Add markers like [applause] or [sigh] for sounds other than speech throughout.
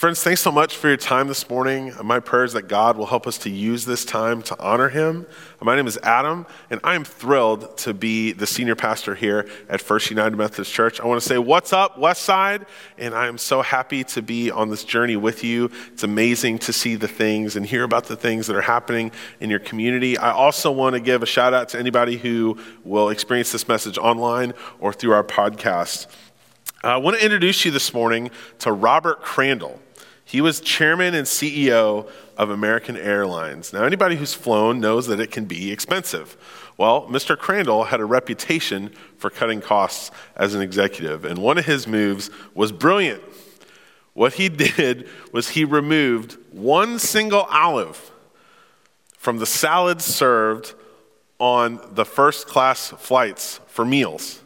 Friends, thanks so much for your time this morning. My prayer is that God will help us to use this time to honor Him. My name is Adam, and I am thrilled to be the senior pastor here at First United Methodist Church. I want to say, What's up, West Side? And I am so happy to be on this journey with you. It's amazing to see the things and hear about the things that are happening in your community. I also want to give a shout out to anybody who will experience this message online or through our podcast. I want to introduce you this morning to Robert Crandall. He was chairman and CEO of American Airlines. Now, anybody who's flown knows that it can be expensive. Well, Mr. Crandall had a reputation for cutting costs as an executive, and one of his moves was brilliant. What he [laughs] did was he removed one single olive from the salad served on the first class flights for meals.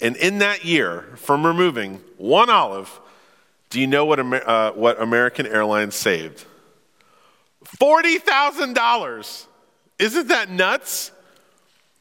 And in that year, from removing one olive, do you know what, uh, what American Airlines saved? $40,000. Isn't that nuts?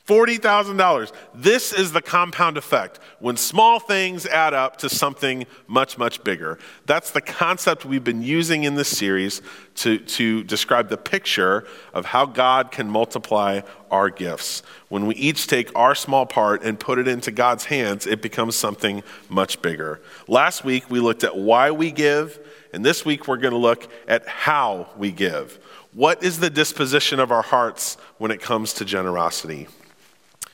$40,000. This is the compound effect when small things add up to something much, much bigger. That's the concept we've been using in this series to, to describe the picture of how God can multiply our gifts. When we each take our small part and put it into God's hands, it becomes something much bigger. Last week, we looked at why we give, and this week, we're going to look at how we give. What is the disposition of our hearts when it comes to generosity?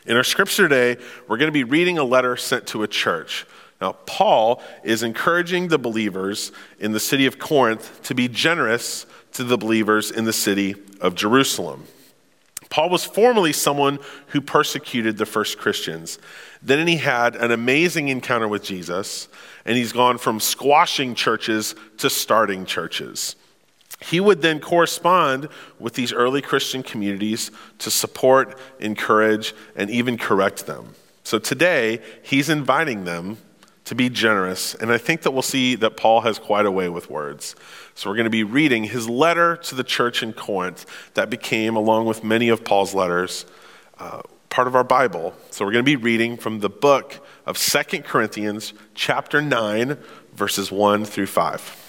In our scripture today, we're going to be reading a letter sent to a church. Now, Paul is encouraging the believers in the city of Corinth to be generous to the believers in the city of Jerusalem. Paul was formerly someone who persecuted the first Christians. Then he had an amazing encounter with Jesus, and he's gone from squashing churches to starting churches. He would then correspond with these early Christian communities to support, encourage, and even correct them. So today, he's inviting them to be generous, and I think that we'll see that Paul has quite a way with words. So we're going to be reading his letter to the church in Corinth that became, along with many of Paul's letters, uh, part of our Bible. So we're going to be reading from the book of Second Corinthians, chapter 9, verses 1 through 5.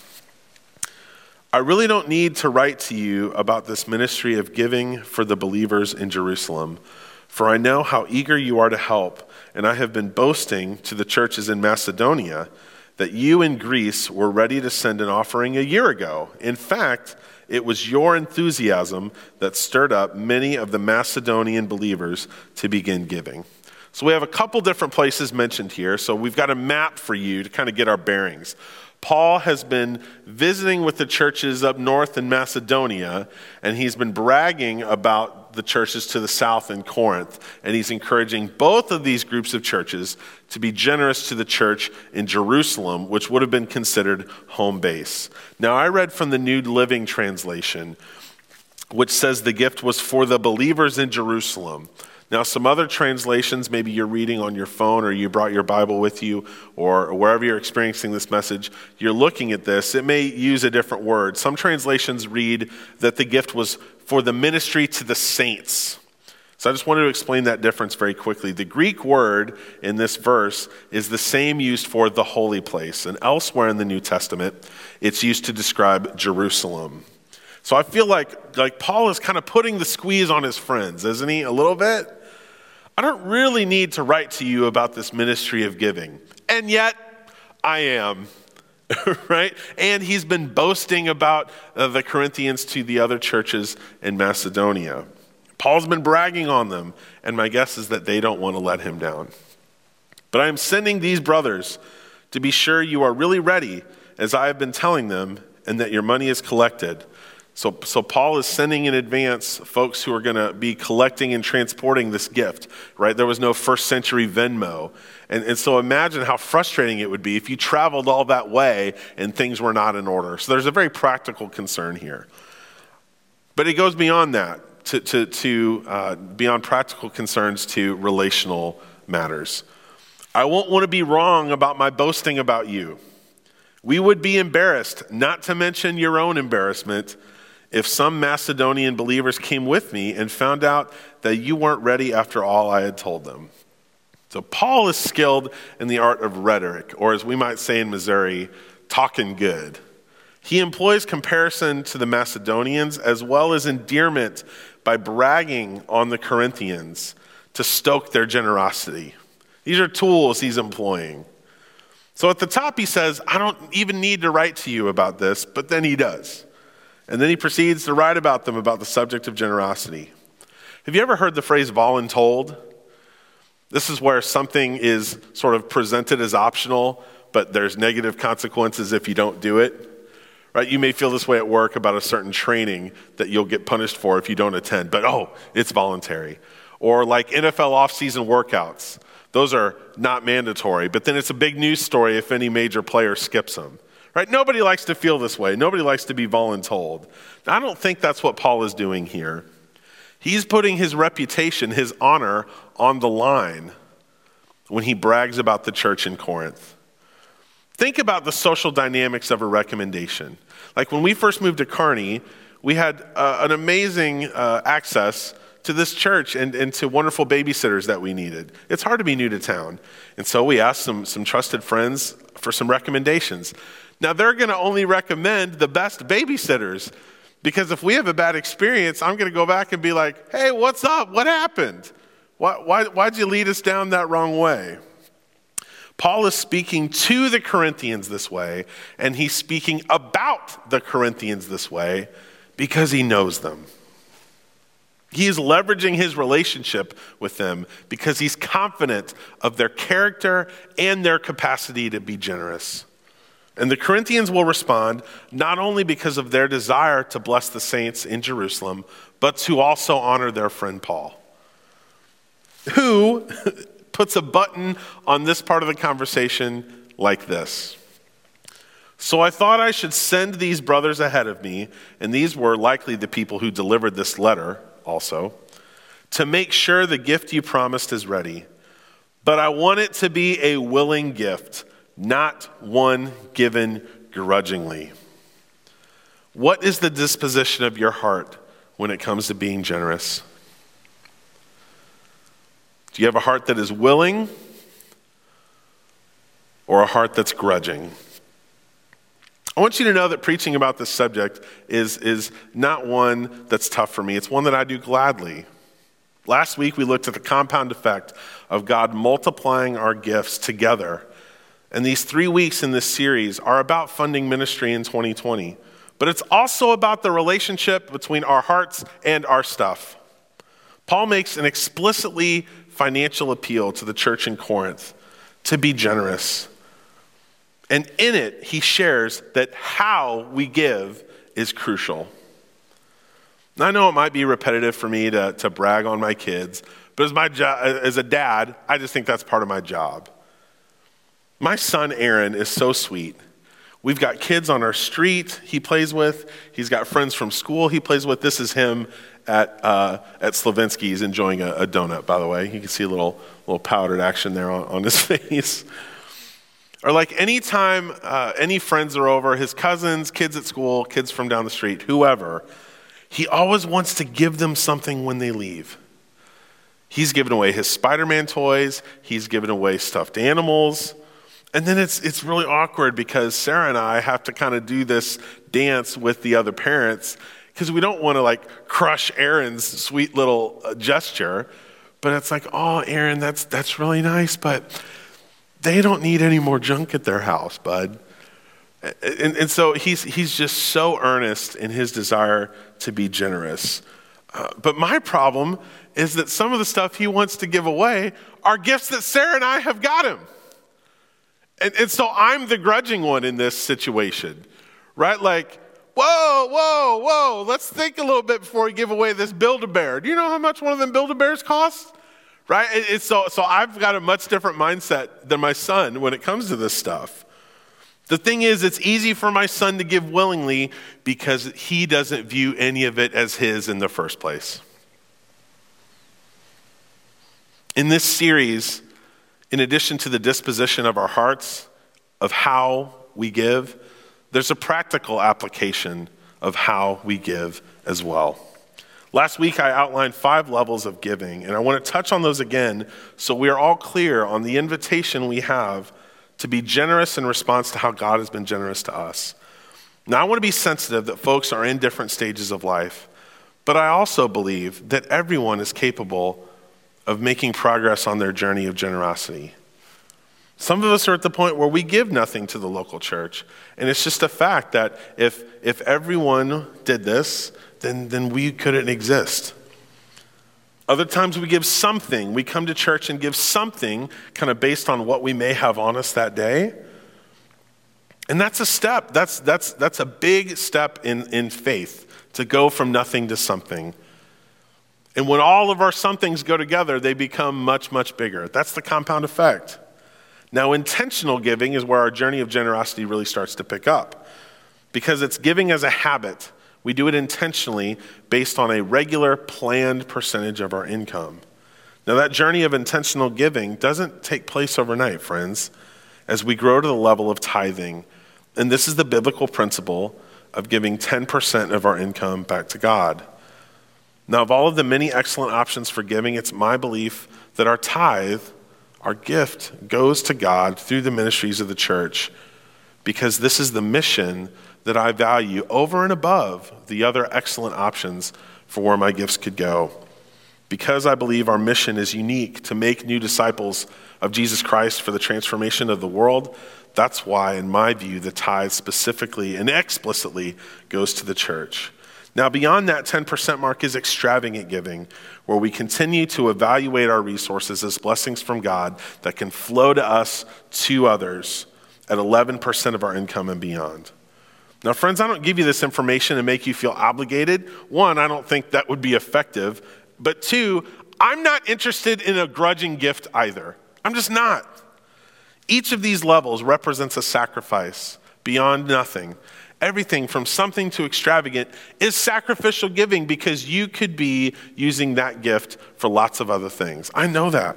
I really don't need to write to you about this ministry of giving for the believers in Jerusalem, for I know how eager you are to help, and I have been boasting to the churches in Macedonia that you in Greece were ready to send an offering a year ago. In fact, it was your enthusiasm that stirred up many of the Macedonian believers to begin giving. So we have a couple different places mentioned here. So we've got a map for you to kind of get our bearings. Paul has been visiting with the churches up north in Macedonia, and he's been bragging about the churches to the south in Corinth. And he's encouraging both of these groups of churches to be generous to the church in Jerusalem, which would have been considered home base. Now, I read from the New Living Translation, which says the gift was for the believers in Jerusalem. Now, some other translations, maybe you're reading on your phone or you brought your Bible with you or wherever you're experiencing this message, you're looking at this. It may use a different word. Some translations read that the gift was for the ministry to the saints. So I just wanted to explain that difference very quickly. The Greek word in this verse is the same used for the holy place, and elsewhere in the New Testament, it's used to describe Jerusalem. So I feel like, like Paul is kind of putting the squeeze on his friends, isn't he? A little bit. I don't really need to write to you about this ministry of giving. And yet, I am. [laughs] right? And he's been boasting about uh, the Corinthians to the other churches in Macedonia. Paul's been bragging on them, and my guess is that they don't want to let him down. But I am sending these brothers to be sure you are really ready, as I have been telling them, and that your money is collected so, so Paul is sending in advance folks who are going to be collecting and transporting this gift, right? There was no first century Venmo. And, and so imagine how frustrating it would be if you traveled all that way and things were not in order. So there's a very practical concern here. But it goes beyond that, to, to, to uh, beyond practical concerns to relational matters. I won't want to be wrong about my boasting about you. We would be embarrassed, not to mention your own embarrassment if some Macedonian believers came with me and found out that you weren't ready after all I had told them. So, Paul is skilled in the art of rhetoric, or as we might say in Missouri, talking good. He employs comparison to the Macedonians as well as endearment by bragging on the Corinthians to stoke their generosity. These are tools he's employing. So at the top, he says, I don't even need to write to you about this, but then he does. And then he proceeds to write about them about the subject of generosity. Have you ever heard the phrase voluntold? This is where something is sort of presented as optional, but there's negative consequences if you don't do it. Right? You may feel this way at work about a certain training that you'll get punished for if you don't attend, but oh, it's voluntary. Or like NFL offseason workouts. Those are not mandatory, but then it's a big news story if any major player skips them. Right? Nobody likes to feel this way. Nobody likes to be voluntold. I don't think that's what Paul is doing here. He's putting his reputation, his honor on the line when he brags about the church in Corinth. Think about the social dynamics of a recommendation. Like when we first moved to Kearney, we had uh, an amazing uh, access to this church and, and to wonderful babysitters that we needed. It's hard to be new to town. And so we asked some, some trusted friends for some recommendations. Now, they're going to only recommend the best babysitters because if we have a bad experience, I'm going to go back and be like, hey, what's up? What happened? Why, why, why'd you lead us down that wrong way? Paul is speaking to the Corinthians this way, and he's speaking about the Corinthians this way because he knows them. He is leveraging his relationship with them because he's confident of their character and their capacity to be generous. And the Corinthians will respond not only because of their desire to bless the saints in Jerusalem, but to also honor their friend Paul, who [laughs] puts a button on this part of the conversation like this. So I thought I should send these brothers ahead of me, and these were likely the people who delivered this letter also, to make sure the gift you promised is ready. But I want it to be a willing gift, not one given grudgingly. What is the disposition of your heart when it comes to being generous? Do you have a heart that is willing or a heart that's grudging? I want you to know that preaching about this subject is, is not one that's tough for me. It's one that I do gladly. Last week, we looked at the compound effect of God multiplying our gifts together. And these three weeks in this series are about funding ministry in 2020. But it's also about the relationship between our hearts and our stuff. Paul makes an explicitly financial appeal to the church in Corinth to be generous. And in it, he shares that how we give is crucial. Now, I know it might be repetitive for me to, to brag on my kids, but as, my jo- as a dad, I just think that's part of my job. My son Aaron is so sweet. We've got kids on our street he plays with. He's got friends from school he plays with. This is him at, uh, at Slavinsky's enjoying a, a, donut, by the way. You can see a little, little powdered action there on, on his [laughs] face. Or like anytime uh, any friends are over, his cousins, kids at school, kids from down the street, whoever, he always wants to give them something when they leave. He's given away his Spider Man toys, he's given away stuffed animals. And then it's, it's really awkward because Sarah and I have to kind of do this dance with the other parents because we don't want to like crush Aaron's sweet little uh, gesture. But it's like, oh, Aaron, that's, that's really nice, but they don't need any more junk at their house, bud. And, and so he's, he's just so earnest in his desire to be generous. Uh, but my problem is that some of the stuff he wants to give away are gifts that Sarah and I have got him. And, and so I'm the grudging one in this situation, right? Like, whoa, whoa, whoa, let's think a little bit before we give away this Build a Bear. Do you know how much one of them Build a Bears costs? Right? It's so, so I've got a much different mindset than my son when it comes to this stuff. The thing is, it's easy for my son to give willingly because he doesn't view any of it as his in the first place. In this series, in addition to the disposition of our hearts, of how we give, there's a practical application of how we give as well. Last week, I outlined five levels of giving, and I want to touch on those again so we are all clear on the invitation we have to be generous in response to how God has been generous to us. Now, I want to be sensitive that folks are in different stages of life, but I also believe that everyone is capable of making progress on their journey of generosity. Some of us are at the point where we give nothing to the local church. And it's just a fact that if, if everyone did this, then, then we couldn't exist. Other times we give something. We come to church and give something kind of based on what we may have on us that day. And that's a step. That's, that's, that's a big step in, in faith to go from nothing to something. And when all of our somethings go together, they become much, much bigger. That's the compound effect. Now, intentional giving is where our journey of generosity really starts to pick up because it's giving as a habit. We do it intentionally based on a regular planned percentage of our income. Now, that journey of intentional giving doesn't take place overnight, friends, as we grow to the level of tithing. And this is the biblical principle of giving 10% of our income back to God. Now, of all of the many excellent options for giving, it's my belief that our tithe, our gift, goes to God through the ministries of the church because this is the mission that I value over and above the other excellent options for where my gifts could go. Because I believe our mission is unique to make new disciples of Jesus Christ for the transformation of the world, that's why, in my view, the tithe specifically and explicitly goes to the church. Now, beyond that 10% mark is extravagant giving, where we continue to evaluate our resources as blessings from God that can flow to us to others at 11% of our income and beyond. Now, friends, I don't give you this information to make you feel obligated. One, I don't think that would be effective. But two, I'm not interested in a grudging gift either. I'm just not. Each of these levels represents a sacrifice beyond nothing. Everything from something to extravagant is sacrificial giving because you could be using that gift for lots of other things. I know that.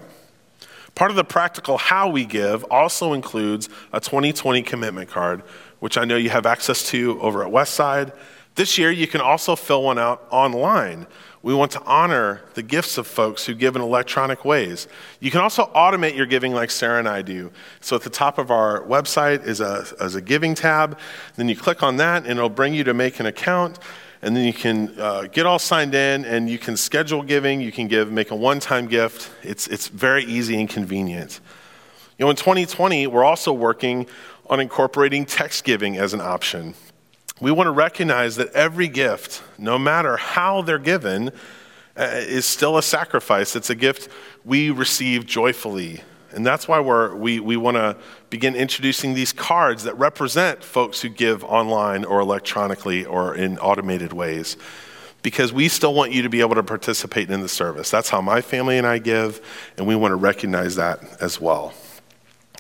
Part of the practical how we give also includes a 2020 commitment card, which I know you have access to over at Westside. This year, you can also fill one out online. We want to honor the gifts of folks who give in electronic ways. You can also automate your giving like Sarah and I do. So at the top of our website is a, is a giving tab. Then you click on that, and it'll bring you to make an account. And then you can uh, get all signed in, and you can schedule giving. You can give, make a one-time gift. It's, it's very easy and convenient. You know, in 2020, we're also working on incorporating text giving as an option. We want to recognize that every gift, no matter how they're given, uh, is still a sacrifice. It's a gift we receive joyfully. And that's why we're, we, we want to begin introducing these cards that represent folks who give online or electronically or in automated ways. Because we still want you to be able to participate in the service. That's how my family and I give, and we want to recognize that as well.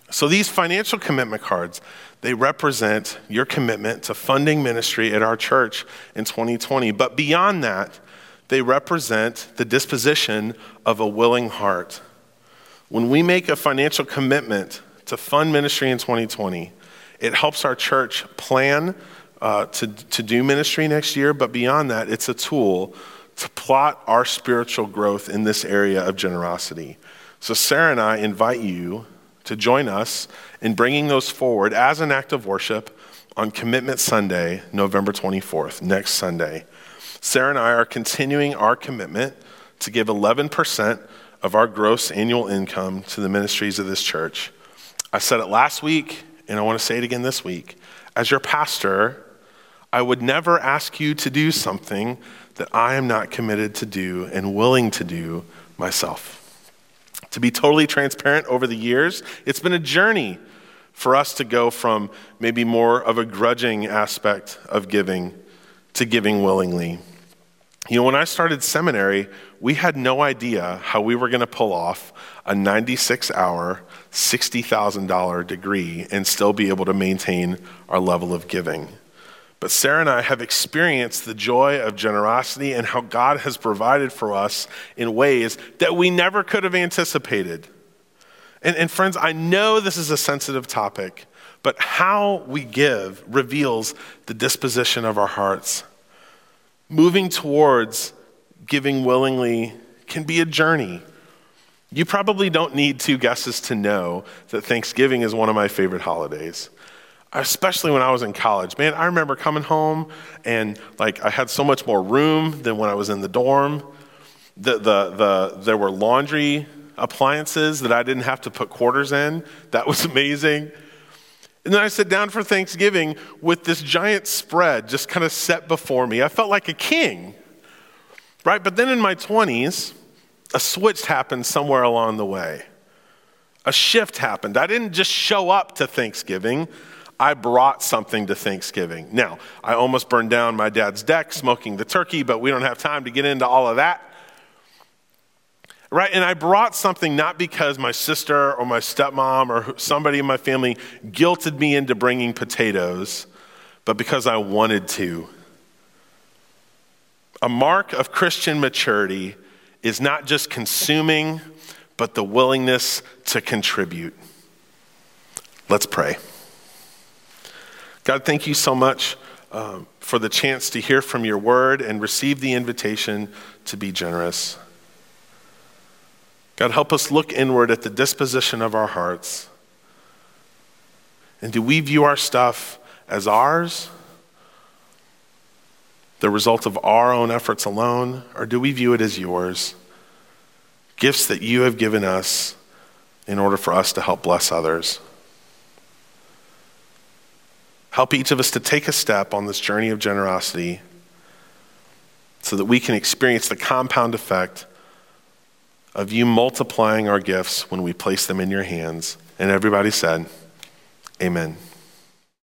So these financial commitment cards, they represent your commitment to funding ministry at our church in 2020. But beyond that, they represent the disposition of a willing heart. When we make a financial commitment to fund ministry in 2020, it helps our church plan uh, to, to do ministry next year, but beyond that, it's a tool to plot our spiritual growth in this area of generosity. So, Sarah and I invite you to join us in bringing those forward as an act of worship on Commitment Sunday, November 24th, next Sunday. Sarah and I are continuing our commitment to give 11% of our gross annual income to the ministries of this church. I said it last week, and I want to say it again this week. As your pastor, I would never ask you to do something that I am not committed to do and willing to do myself. To be totally transparent over the years, it's been a journey for us to go from maybe more of a grudging aspect of giving to giving willingly. You know, when I started seminary, we had no idea how we were going to pull off a 96 hour, $60,000 degree and still be able to maintain our level of giving. But Sarah and I have experienced the joy of generosity and how God has provided for us in ways that we never could have anticipated. And, and, friends, I know this is a sensitive topic, but how we give reveals the disposition of our hearts. Moving towards giving willingly can be a journey. You probably don't need two guesses to know that Thanksgiving is one of my favorite holidays. Especially when I was in college. Man, I remember coming home and like I had so much more room than when I was in the dorm. The, the, the, there were laundry appliances that I didn't have to put quarters in. That was [laughs] amazing. And then I sat down for Thanksgiving with this giant spread just kind of set before me. I felt like a king, right? But then in my 20s, a switch happened somewhere along the way. A shift happened. I didn't just show up to Thanksgiving. I brought something to Thanksgiving. Now, I almost burned down my dad's deck smoking the turkey, but we don't have time to get into all of that. Right? And I brought something not because my sister or my stepmom or somebody in my family guilted me into bringing potatoes, but because I wanted to. A mark of Christian maturity is not just consuming, but the willingness to contribute. Let's pray. God, thank you so much um, for the chance to hear from your word and receive the invitation to be generous. God, help us look inward at the disposition of our hearts. And do we view our stuff as ours, the result of our own efforts alone, or do we view it as yours? Gifts that you have given us in order for us to help bless others. Help each of us to take a step on this journey of generosity so that we can experience the compound effect of you multiplying our gifts when we place them in your hands. And everybody said, Amen.